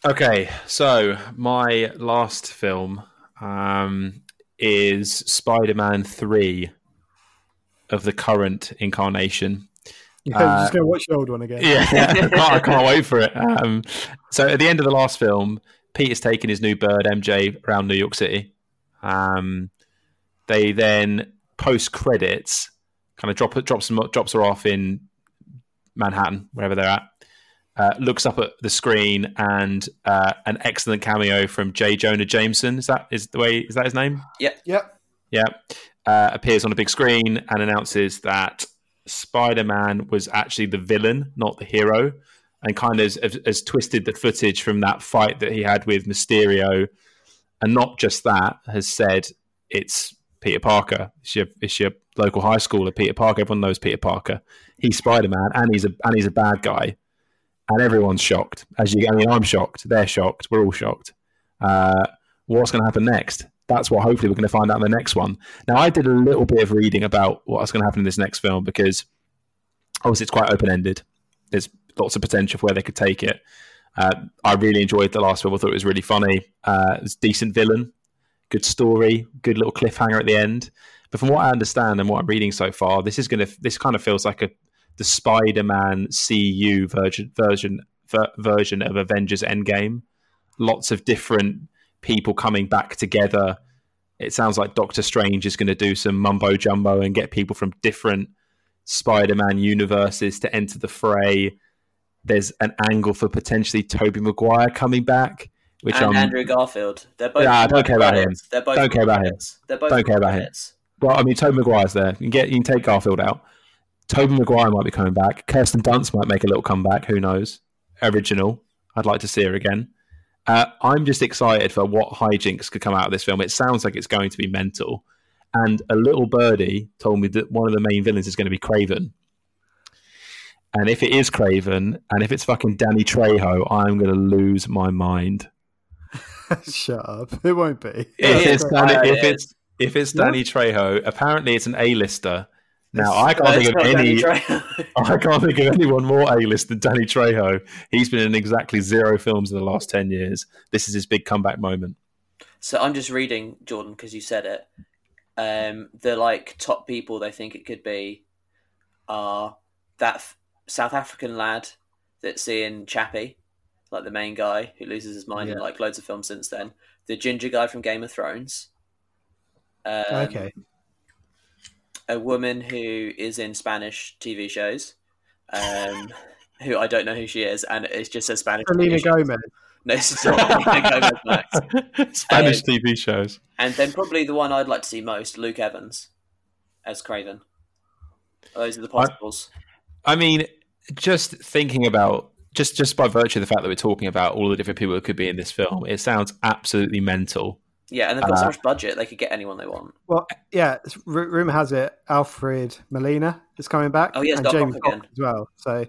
Okay, so my last film um, is Spider-Man Three of the current incarnation. You're Uh, just going to watch the old one again. Yeah, I can't- I can't wait for it. Um, so at the end of the last film, Peter's taking his new bird MJ around New York City. Um, they then post credits, kind of drop drops them drops her off in Manhattan, wherever they're at. Uh, looks up at the screen and uh, an excellent cameo from J. Jonah Jameson. Is that is the way? Is that his name? Yep. Yeah. Uh, appears on a big screen and announces that Spider Man was actually the villain, not the hero, and kind of has, has twisted the footage from that fight that he had with Mysterio. And not just that, has said it's Peter Parker. It's your, it's your local high schooler, Peter Parker. Everyone knows Peter Parker. He's Spider Man and he's a and he's a bad guy. And everyone's shocked. As you I mean, I'm shocked. They're shocked. We're all shocked. Uh, what's going to happen next? That's what hopefully we're going to find out in the next one. Now, I did a little bit of reading about what's going to happen in this next film because obviously it's quite open ended. There's lots of potential for where they could take it. Uh, I really enjoyed the last film. I thought it was really funny. Uh, it's decent villain, good story, good little cliffhanger at the end. But from what I understand and what I'm reading so far, this is going to this kind of feels like a the Spider-Man CU version version ver- version of Avengers Endgame. Lots of different people coming back together. It sounds like Doctor Strange is going to do some mumbo jumbo and get people from different Spider-Man universes to enter the fray. There's an angle for potentially Tobey Maguire coming back, which and I'm Andrew Garfield. They're both. Nah, I don't care about him. They're both Don't care about him. They're both Don't care about him. well. I mean, Tobey Maguire's there. You can get you can take Garfield out. Tobey Maguire might be coming back. Kirsten Dunst might make a little comeback. Who knows? Original. I'd like to see her again. Uh, I'm just excited for what hijinks could come out of this film. It sounds like it's going to be mental. And a little birdie told me that one of the main villains is going to be Kraven. And if it is Kraven, and if it's fucking Danny Trejo, I'm going to lose my mind. Shut up. It won't be. If it's yeah. Danny, Uh, if it's if it's Yeah. Danny Trejo, apparently it's an A-lister. Now I can't Uh, think of any. I can't think of anyone more A-list than Danny Trejo. He's been in exactly zero films in the last ten years. This is his big comeback moment. So I'm just reading Jordan because you said it. Um, the like top people they think it could be are that f- South African lad that's in Chappie, like the main guy who loses his mind in like loads of films since then. The ginger guy from Game of Thrones. Um, okay. a woman who is in Spanish TV shows, um, who I don't know who she is, and it just says Spanish. Selena TV shows. Gomez. No, it's not Selena Gomez, Max. Spanish Um, TV shows. And then probably the one I'd like to see most, Luke Evans as Kraven. Those are the possibles. I mean, just thinking about just just by virtue of the fact that we're talking about all the different people that could be in this film, it sounds absolutely mental. yeah, and they've got so Uh, much budget; they could get anyone they want. Well, yeah. r- rumor has it Alfred Molina is coming back. Oh, yeah, and Doc Jamie Foxx again. as well. So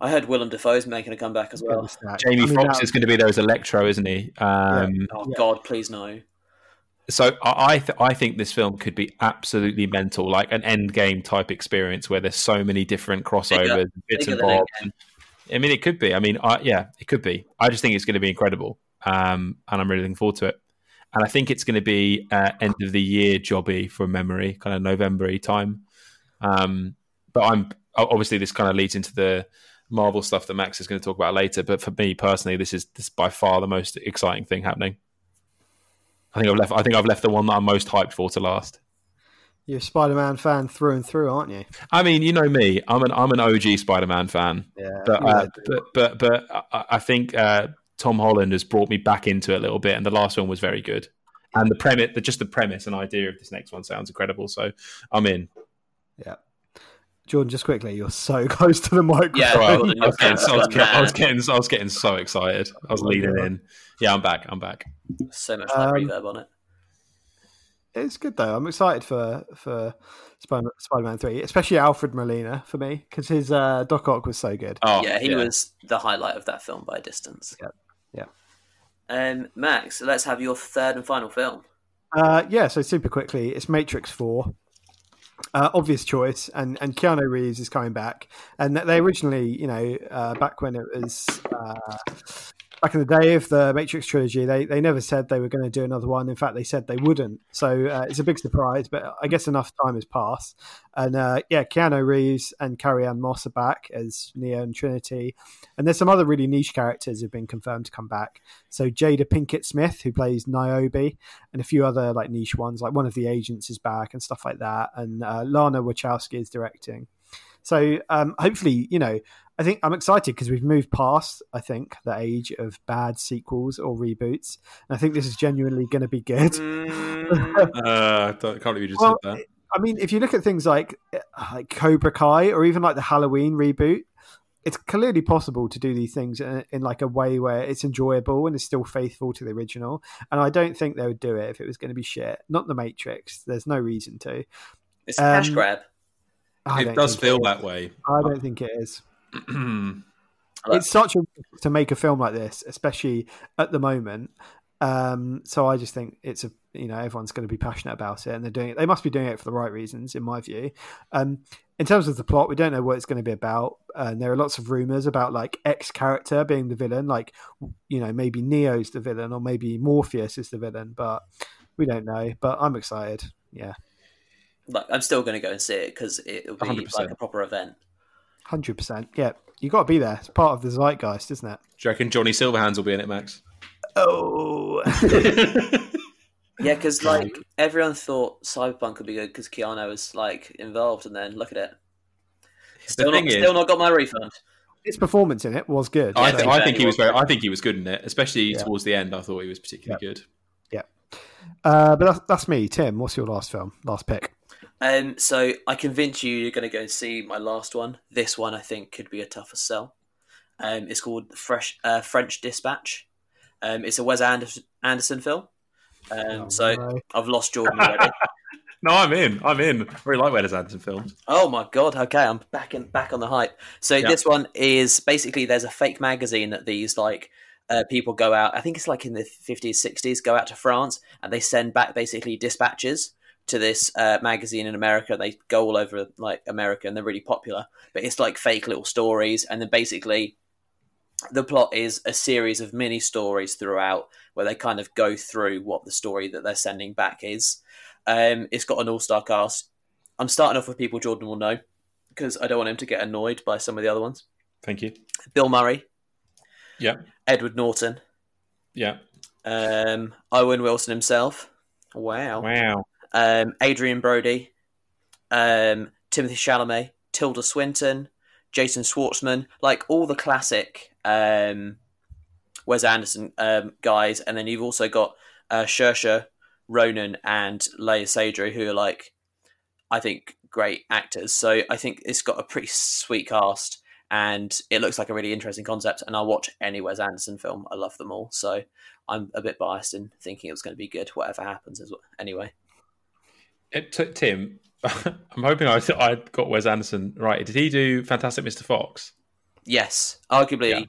I heard Willem Dafoe's making a comeback as well. Jamie I mean, Foxx that- is going to be there as Electro, isn't he? Um, Oh Yeah. God, please no. So I I, th- I think this film could be absolutely mental, like an end game type experience where there's so many different crossovers, bits bigger and bobs. I mean, it could be. I mean, I, yeah, it could be. I just think it's going to be incredible, um, and I'm really looking forward to it. And I think it's going to be uh, end of the year jobby from memory, kind of November time. Um, but I'm obviously this kind of leads into the Marvel stuff that Max is going to talk about later. But for me personally, this is this is by far the most exciting thing happening. I think I've left. I think I've left the one that I'm most hyped for to last. You're a Spider-Man fan through and through, aren't you? I mean, you know me. I'm an I'm an OG Spider-Man fan. Yeah. but you uh, but but but I, I think uh, Tom Holland has brought me back into it a little bit, and the last one was very good. And the premise, the, just the premise and idea of this next one sounds incredible. So I'm in. Yeah. Jordan, just quickly, you're so close to the microphone. Yeah, Right. I, was getting, I, was getting, I was getting I was getting so excited. I was leaning in. Yeah, I'm back. I'm back. So much like Um, reverb on it. It's good though. I'm excited for for Spider- Spider-Man Three, especially Alfred Molina for me because his uh, Doc Ock was so good. Oh yeah, he was the highlight of that film by a distance. Yeah, Yep. Um, Max, let's have your third and final film. Uh, yeah, so super quickly, it's Matrix Four. Uh, obvious choice, and and Keanu Reeves is coming back. And they originally, you know, uh, back when it was uh, back in the day of the Matrix trilogy, they they never said they were going to do another one. In fact, they said they wouldn't. So uh, it's a big surprise, but I guess enough time has passed. And uh, yeah, Keanu Reeves and Carrie-Anne Moss are back as Neo and Trinity. And there's some other really niche characters who've been confirmed to come back. So Jada Pinkett Smith, who plays Niobe, and a few other like niche ones, like one of the agents is back and stuff like that. And uh, Lana Wachowski is directing. So um, hopefully, you know, I think I'm excited because we've moved past, I think, the age of bad sequels or reboots. And I think this is genuinely going to be good. Mm, Uh, don't, can't believe you just Well, said that. I mean, if you look at things like uh, like Cobra Kai or even like the Halloween reboot, it's clearly possible to do these things in, in like a way where it's enjoyable and is still faithful to the original. And I don't think they would do it if it was going to be shit. Not the Matrix. There's no reason to. it's a cash Um, grab. It does feel it that way. I don't think it is. It's such a to make a film like this, especially at the moment. Um, so I just think it's a you know everyone's going to be passionate about it, and they're doing it. They must be doing it for the right reasons, in my view. Um, in terms of the plot, we don't know what it's going to be about, and there are lots of rumors about like X character being the villain, like you know maybe Neo's the villain, or maybe Morpheus is the villain, but we don't know. But I'm excited. Yeah, Like, I'm still going to go and see it because it'll be 100%. like a proper event. hundred percent. Yeah, you got to be there. It's part of the zeitgeist, isn't it? Do you reckon Johnny Silverhands will be in it, Max? Oh, Yeah, because like everyone thought Cyberpunk would be good because Keanu was like involved, and then look at it. Still not, is- still not got my refund. his performance in it was good. I, Yeah, th- I I think think he he was was very. good. I think he was good in it, especially Yeah. towards the end. I thought he was particularly good. Yeah. Uh, but that's, that's me, Tim. What's your last film, last pick? Um, so I convince you you're going to go and see my last one. This one I think could be a tougher sell. Um, it's called Fresh uh, French Dispatch. Um, it's a Wes Anderson, Anderson film. Um, Oh, so no. I've lost Jordan already. No, I'm in. I'm in. Really like Wes Anderson films. Oh my god! Okay, I'm back in back on the hype. So Yeah. this one is basically there's a fake magazine that these like uh, people go out. I think it's like in the 50s, 60s, go out to France and they send back basically dispatches to this uh, magazine in America. They go all over like America and they're really popular. But it's like fake little stories, and then basically the plot is a series of mini stories throughout where they kind of go through what the story that they're sending back is. Um, it's got an all-star cast. I'm starting off with people Jordan will know because I don't want him to get annoyed by some of the other ones. Thank you. Bill Murray, Yeah. Edward Norton, Yeah. um, Owen Wilson himself. Wow. Wow. Um, Adrien Brody, um, Timothy Chalamet, Tilda Swinton, Jason Schwartzman, like all the classic um, Wes Anderson um, guys, and then you've also got uh, Saoirse Ronan and Léa Seydoux, who are like, I think, great actors. So I think it's got a pretty sweet cast, and it looks like a really interesting concept. And I'll watch any Wes Anderson film. I love them all, so I'm a bit biased in thinking it was going to be good, whatever happens. Anyway, It took Tim. I'm hoping I, I got Wes Anderson right. Did he do Fantastic Mr. Fox? yes, arguably Yeah.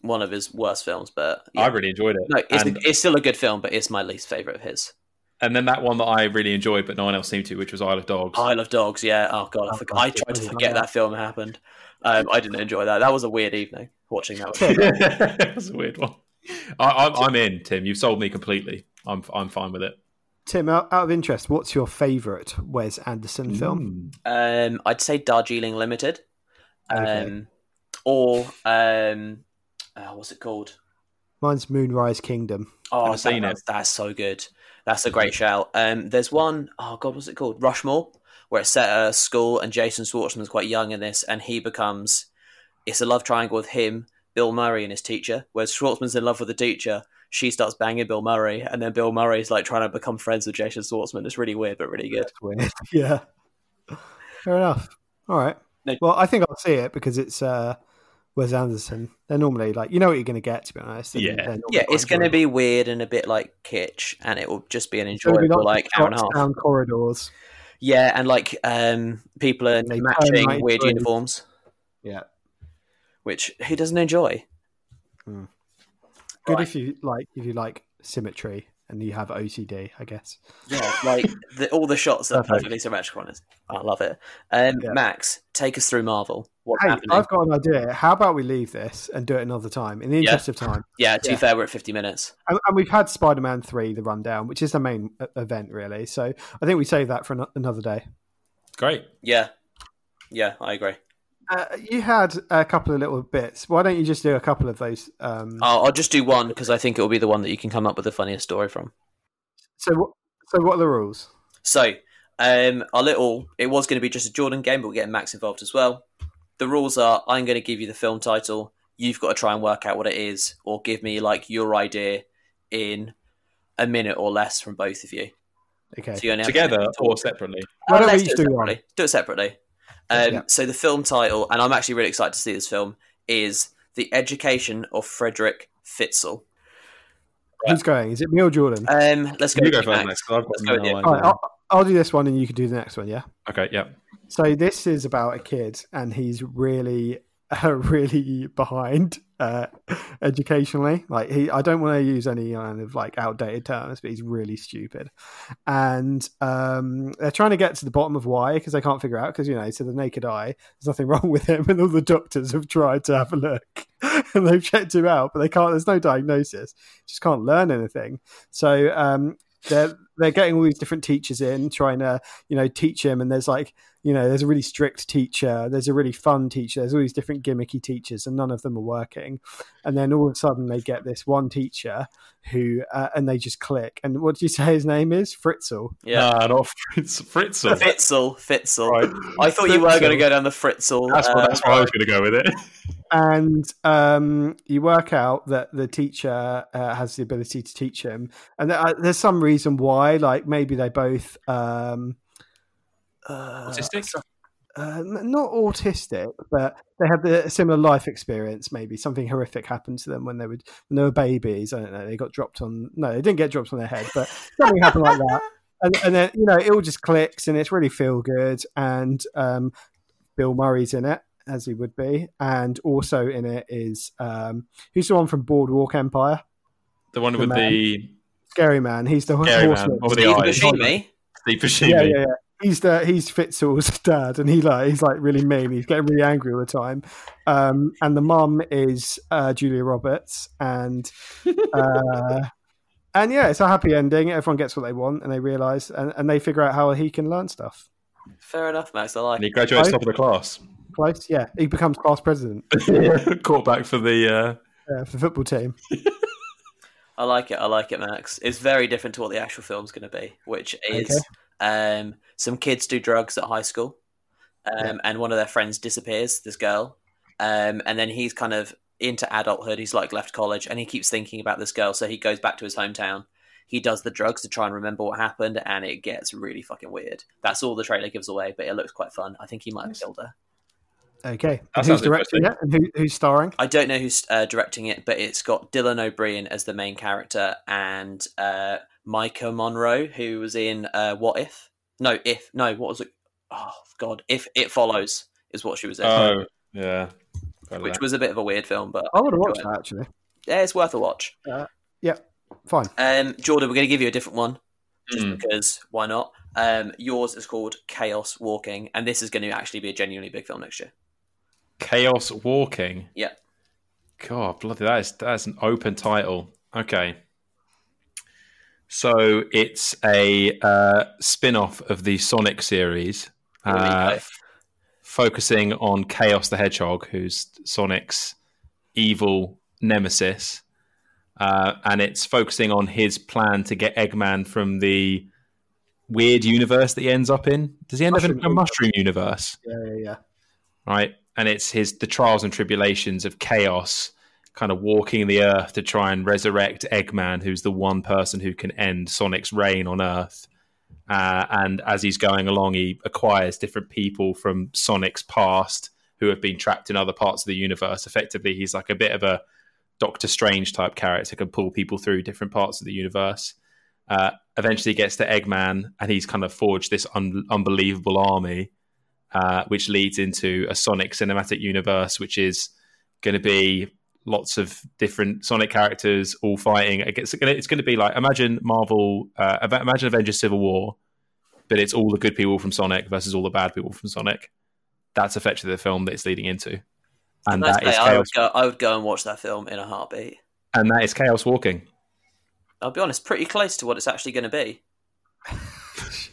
one of his worst films, but yeah. I really enjoyed it. no, it's, and, it's still a good film, but it's my least favorite of his. and then that one that I really enjoyed, but no one else seemed to, which was Isle of Dogs. Isle of Dogs, yeah. Oh god, I, I tried to forget that film happened. Um, I didn't enjoy that. That was a weird evening watching that. it was a weird one. I, I'm, I'm in, Tim. You've sold me completely. I'm I'm fine with it. Tim, out, out of interest, what's your favourite Wes Anderson film? Mm. Um, I'd say Darjeeling Limited, um, Okay. or um, uh, what's it called? Mine's Moonrise Kingdom. Oh, Haven't that- seen it. that's, that's so good. That's a great shout. Um, there's one oh god, what's it called? Rushmore, where it's set at a school, and Jason Schwartzman's quite young in this, and he becomes it's a love triangle with him, Bill Murray, and his teacher. Whereas Schwartzman's in love with the teacher, she starts banging Bill Murray, and then Bill Murray's like trying to become friends with Jason Schwartzman. It's really weird, but really good. Yeah. Fair enough. All right. No. Well, I think I'll see it because it's uh, Wes Anderson. They're normally like, you know what you're going to get, to be honest. Yeah. they're Yeah, it's going to be weird and a bit like kitsch, and it will just be an enjoyable like hour and a half. down corridors. Yeah, and like um, people are They matching weird uniforms, Yeah. which who doesn't enjoy? Good Right. if you like if you like symmetry and you have OCD, I guess. Yeah, like the, all the shots are perfectly symmetrical. and it's- I love it. Um, Yeah. Max, take us through Marvel. What's Hey, happening? I've got an idea. How about we leave this and do it another time in the Yeah. interest of time? Yeah, to Yeah. be fair, we're at fifty minutes. And, and we've had Spider-Man three, the rundown, which is the main uh, event, really. So I think we save that for ano- another day. Great. Yeah, yeah, I agree. Uh, you had a couple of little bits. Why don't you just do a couple of those? Um, I'll, I'll just do one because I think it will be the one that you can come up with the funniest story from. So, what, so what are the rules? So, um, our little, it was going to be just a Jordan game, but we're getting Max involved as well. The rules are I'm going to give you the film title. You've got to try and work out what it is, or give me like your idea in a minute or less from both of you. Okay. So you only have to- Together or separately? Why don't Uh, we let's each do it one? separately. Do it separately. Um, Yeah. So the film title, and I'm actually really excited to see this film, is The Education of Fredrick Fitzell. Who's going? Is it me or Jordan? Um, let's go. You go first Max. I've got Let's go with no you. idea. All right, I'll, I'll do this one, and you can do the next one. Yeah. Okay. Yeah. So this is about a kid, and he's really, uh, really behind uh, educationally. Like he, I don't want to use any kind of like outdated terms, but he's really stupid. And um, they're trying to get to the bottom of why because they can't figure out. Because you know, to the naked eye, there's nothing wrong with him, and all the doctors have tried to have a look, and they've checked him out, but they can't. There's no diagnosis. Just can't learn anything. So um, they're they're getting all these different teachers in, trying to you know teach him, and there's like you know, there's a really strict teacher, there's a really fun teacher, there's all these different gimmicky teachers, and none of them are working. And then all of a sudden, they get this one teacher who, uh, and they just click. And what do you say his name is? Fritzel. Yeah. Nah, not Fritz. Fritzl. Fitzell, Fitzell. Right. I thought you were going to go down the Fritzl. That's, uh, what, that's why I was going to go with it. And um, you work out that the teacher uh, has the ability to teach him, and there, uh, there's some reason why, like maybe they both. Um, uh, Autistic? uh, not autistic, but they had the, a similar life experience. Maybe something horrific happened to them when they were when they were babies. I don't know. They got dropped on. No, they didn't get dropped on their head, but something happened like that. And, and then you know it all just clicks, and it's really feel good. And um, Bill Murray's in it as he would be, and also in it is um, who's the one from Boardwalk Empire? The one The with man. the Scary man. He's the Scary man. horseman. What were the Steve? Buscemi. Steve Buscemi. yeah, yeah, yeah. He's the he's Fitzell's dad, and he like he's like really mean. He's getting really angry all the time. Um, and the mum is uh, Julia Roberts, and uh, and yeah, it's a happy ending. Everyone gets what they want, and they realize, and, and they figure out how he can learn stuff. Fair enough, Max. I like And he graduates Right. top of the class. Close, yeah. He becomes class president. Quarterback for the uh, Yeah, for the football team. I like it. I like it, Max. It's very different to what the actual film's going to be, which is um, some kids do drugs at high school, um, and one of their friends disappears. This girl, um, and then he's kind of into adulthood. He's like left college, and he keeps thinking about this girl. So he goes back to his hometown. He does the drugs to try and remember what happened, and it gets really fucking weird. That's all the trailer gives away, but it looks quite fun. I think he might have killed her. Okay. And who's directing it and who, who's starring? I don't know who's uh, directing it, but it's got Dylan O'Brien as the main character and uh, Maika Monroe, who was in uh, What If? No, If. No, what was it? Oh, God. If It Follows is what she was in, Oh, yeah. Which that. was a bit of a weird film, but I would have watched it. that actually. yeah, it's worth a watch. Yeah, fine. Um, Jordan, we're going to give you a different one just Mm. because why not? Um, yours is called Chaos Walking, and this is going to actually be a genuinely big film next year. Chaos Walking. Yeah. God, bloody, that is that's an open title. Okay. So it's a uh, spin-off of the Sonic series, uh, f- focusing on Chaos the Hedgehog, who's Sonic's evil nemesis, uh, and it's focusing on his plan to get Eggman from the weird universe that he ends up in. Does he end up in a mushroom universe? Yeah, yeah, yeah. right? And it's his the trials and tribulations of chaos, kind of walking the earth to try and resurrect Eggman, who's the one person who can end Sonic's reign on Earth. Uh, and as he's going along, he acquires different people from Sonic's past who have been trapped in other parts of the universe. Effectively, he's like a bit of a Doctor Strange type character, can pull people through different parts of the universe. Uh, eventually, gets to Eggman, and he's kind of forged this un- unbelievable army uh, which leads into a Sonic cinematic universe, which is going to be lots of different Sonic characters all fighting. It's going to, it's going to be like imagine Marvel, uh, imagine Avengers Civil War, but it's all the good people from Sonic versus all the bad people from Sonic. That's effectively the film that it's leading into, and that day. is I would chaos. go. I would go and watch that film in a heartbeat. And that is chaos walking. I'll be honest, pretty close to what it's actually going to be.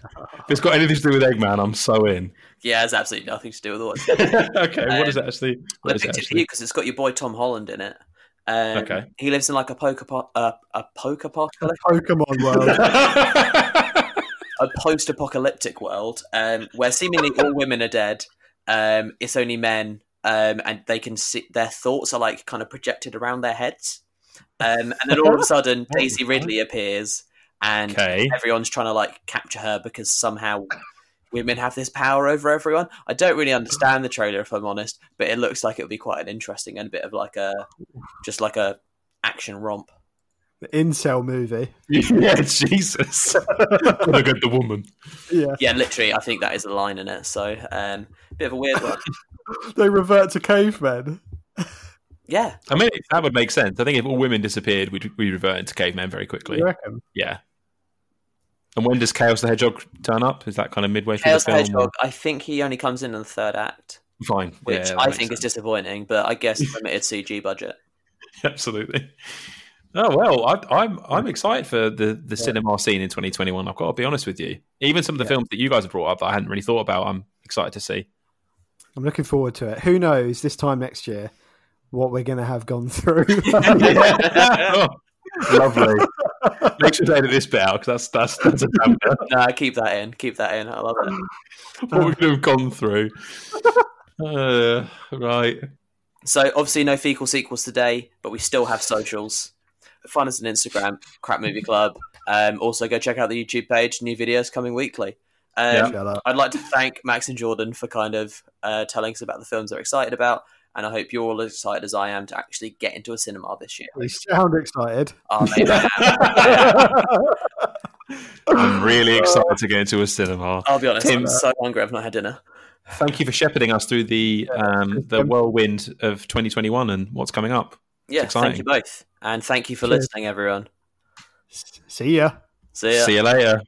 If it's got anything to do with Eggman, I'm so in. Yeah, it's absolutely nothing to do with what. okay, what is it actually? What I is picked it for you because it's got your boy Tom Holland in it. Um, Okay. He lives in like a poker po- uh, a poker apocalypse, Pokemon World. a post-apocalyptic world um, where seemingly all women are dead. Um, it's only men, um, and they can see their thoughts are like kind of projected around their heads. Um, and then all of a sudden, Daisy Ridley appears, and okay. everyone's trying to like capture her because somehow women have this power over everyone. I don't really understand the trailer if I'm honest, but it looks like it would be quite an interesting and a bit of like a just like a action romp. the incel movie. yeah, Jesus. Look at the woman. Yeah. Yeah, literally, I think that is a line in it. So, um, bit of a weird one. They revert to cavemen. Yeah, I mean, that would make sense. I think if all women disappeared, we'd, we'd revert into cavemen very quickly. You reckon? Yeah. And when does Chaos the Hedgehog turn up? Is that kind of midway through Chaos the film? Chaos the film? Hedgehog. I think he only comes in in the third act, Fine. which Yeah, I makes think is disappointing. But I guess limited CG budget. absolutely. Oh well, I, I'm I'm excited for the the cinema scene in 2021. I've got to be honest with you. Even some of the films that you guys have brought up that I hadn't really thought about, I'm excited to see. I'm looking forward to it. Who knows this time next year what we're going to have gone through? Oh, lovely. Make sure to edit this bit out because that's that's that's a damper. nah, keep that in. Keep that in. I love it. what we're going to have gone through. Uh, right. So obviously no fecal sequels today, but we still have socials. Find us on Instagram, Crap Movie Club. Um, also go check out the YouTube page. New videos coming weekly. Um, Yeah. I'd like to thank Max and Jordan for kind of uh, telling us about the films they're excited about, and I hope you're all as excited as I am to actually get into a cinema this year. You sound excited. Oh, maybe I am. Really excited to get into a cinema. I'll be honest, Tim- I'm so hungry. I've not had dinner. Thank you for shepherding us through the um, the whirlwind of 2021 and what's coming up. Yeah, exciting. thank you both, and thank you for Cheers. listening, everyone. See ya. See ya. See you later.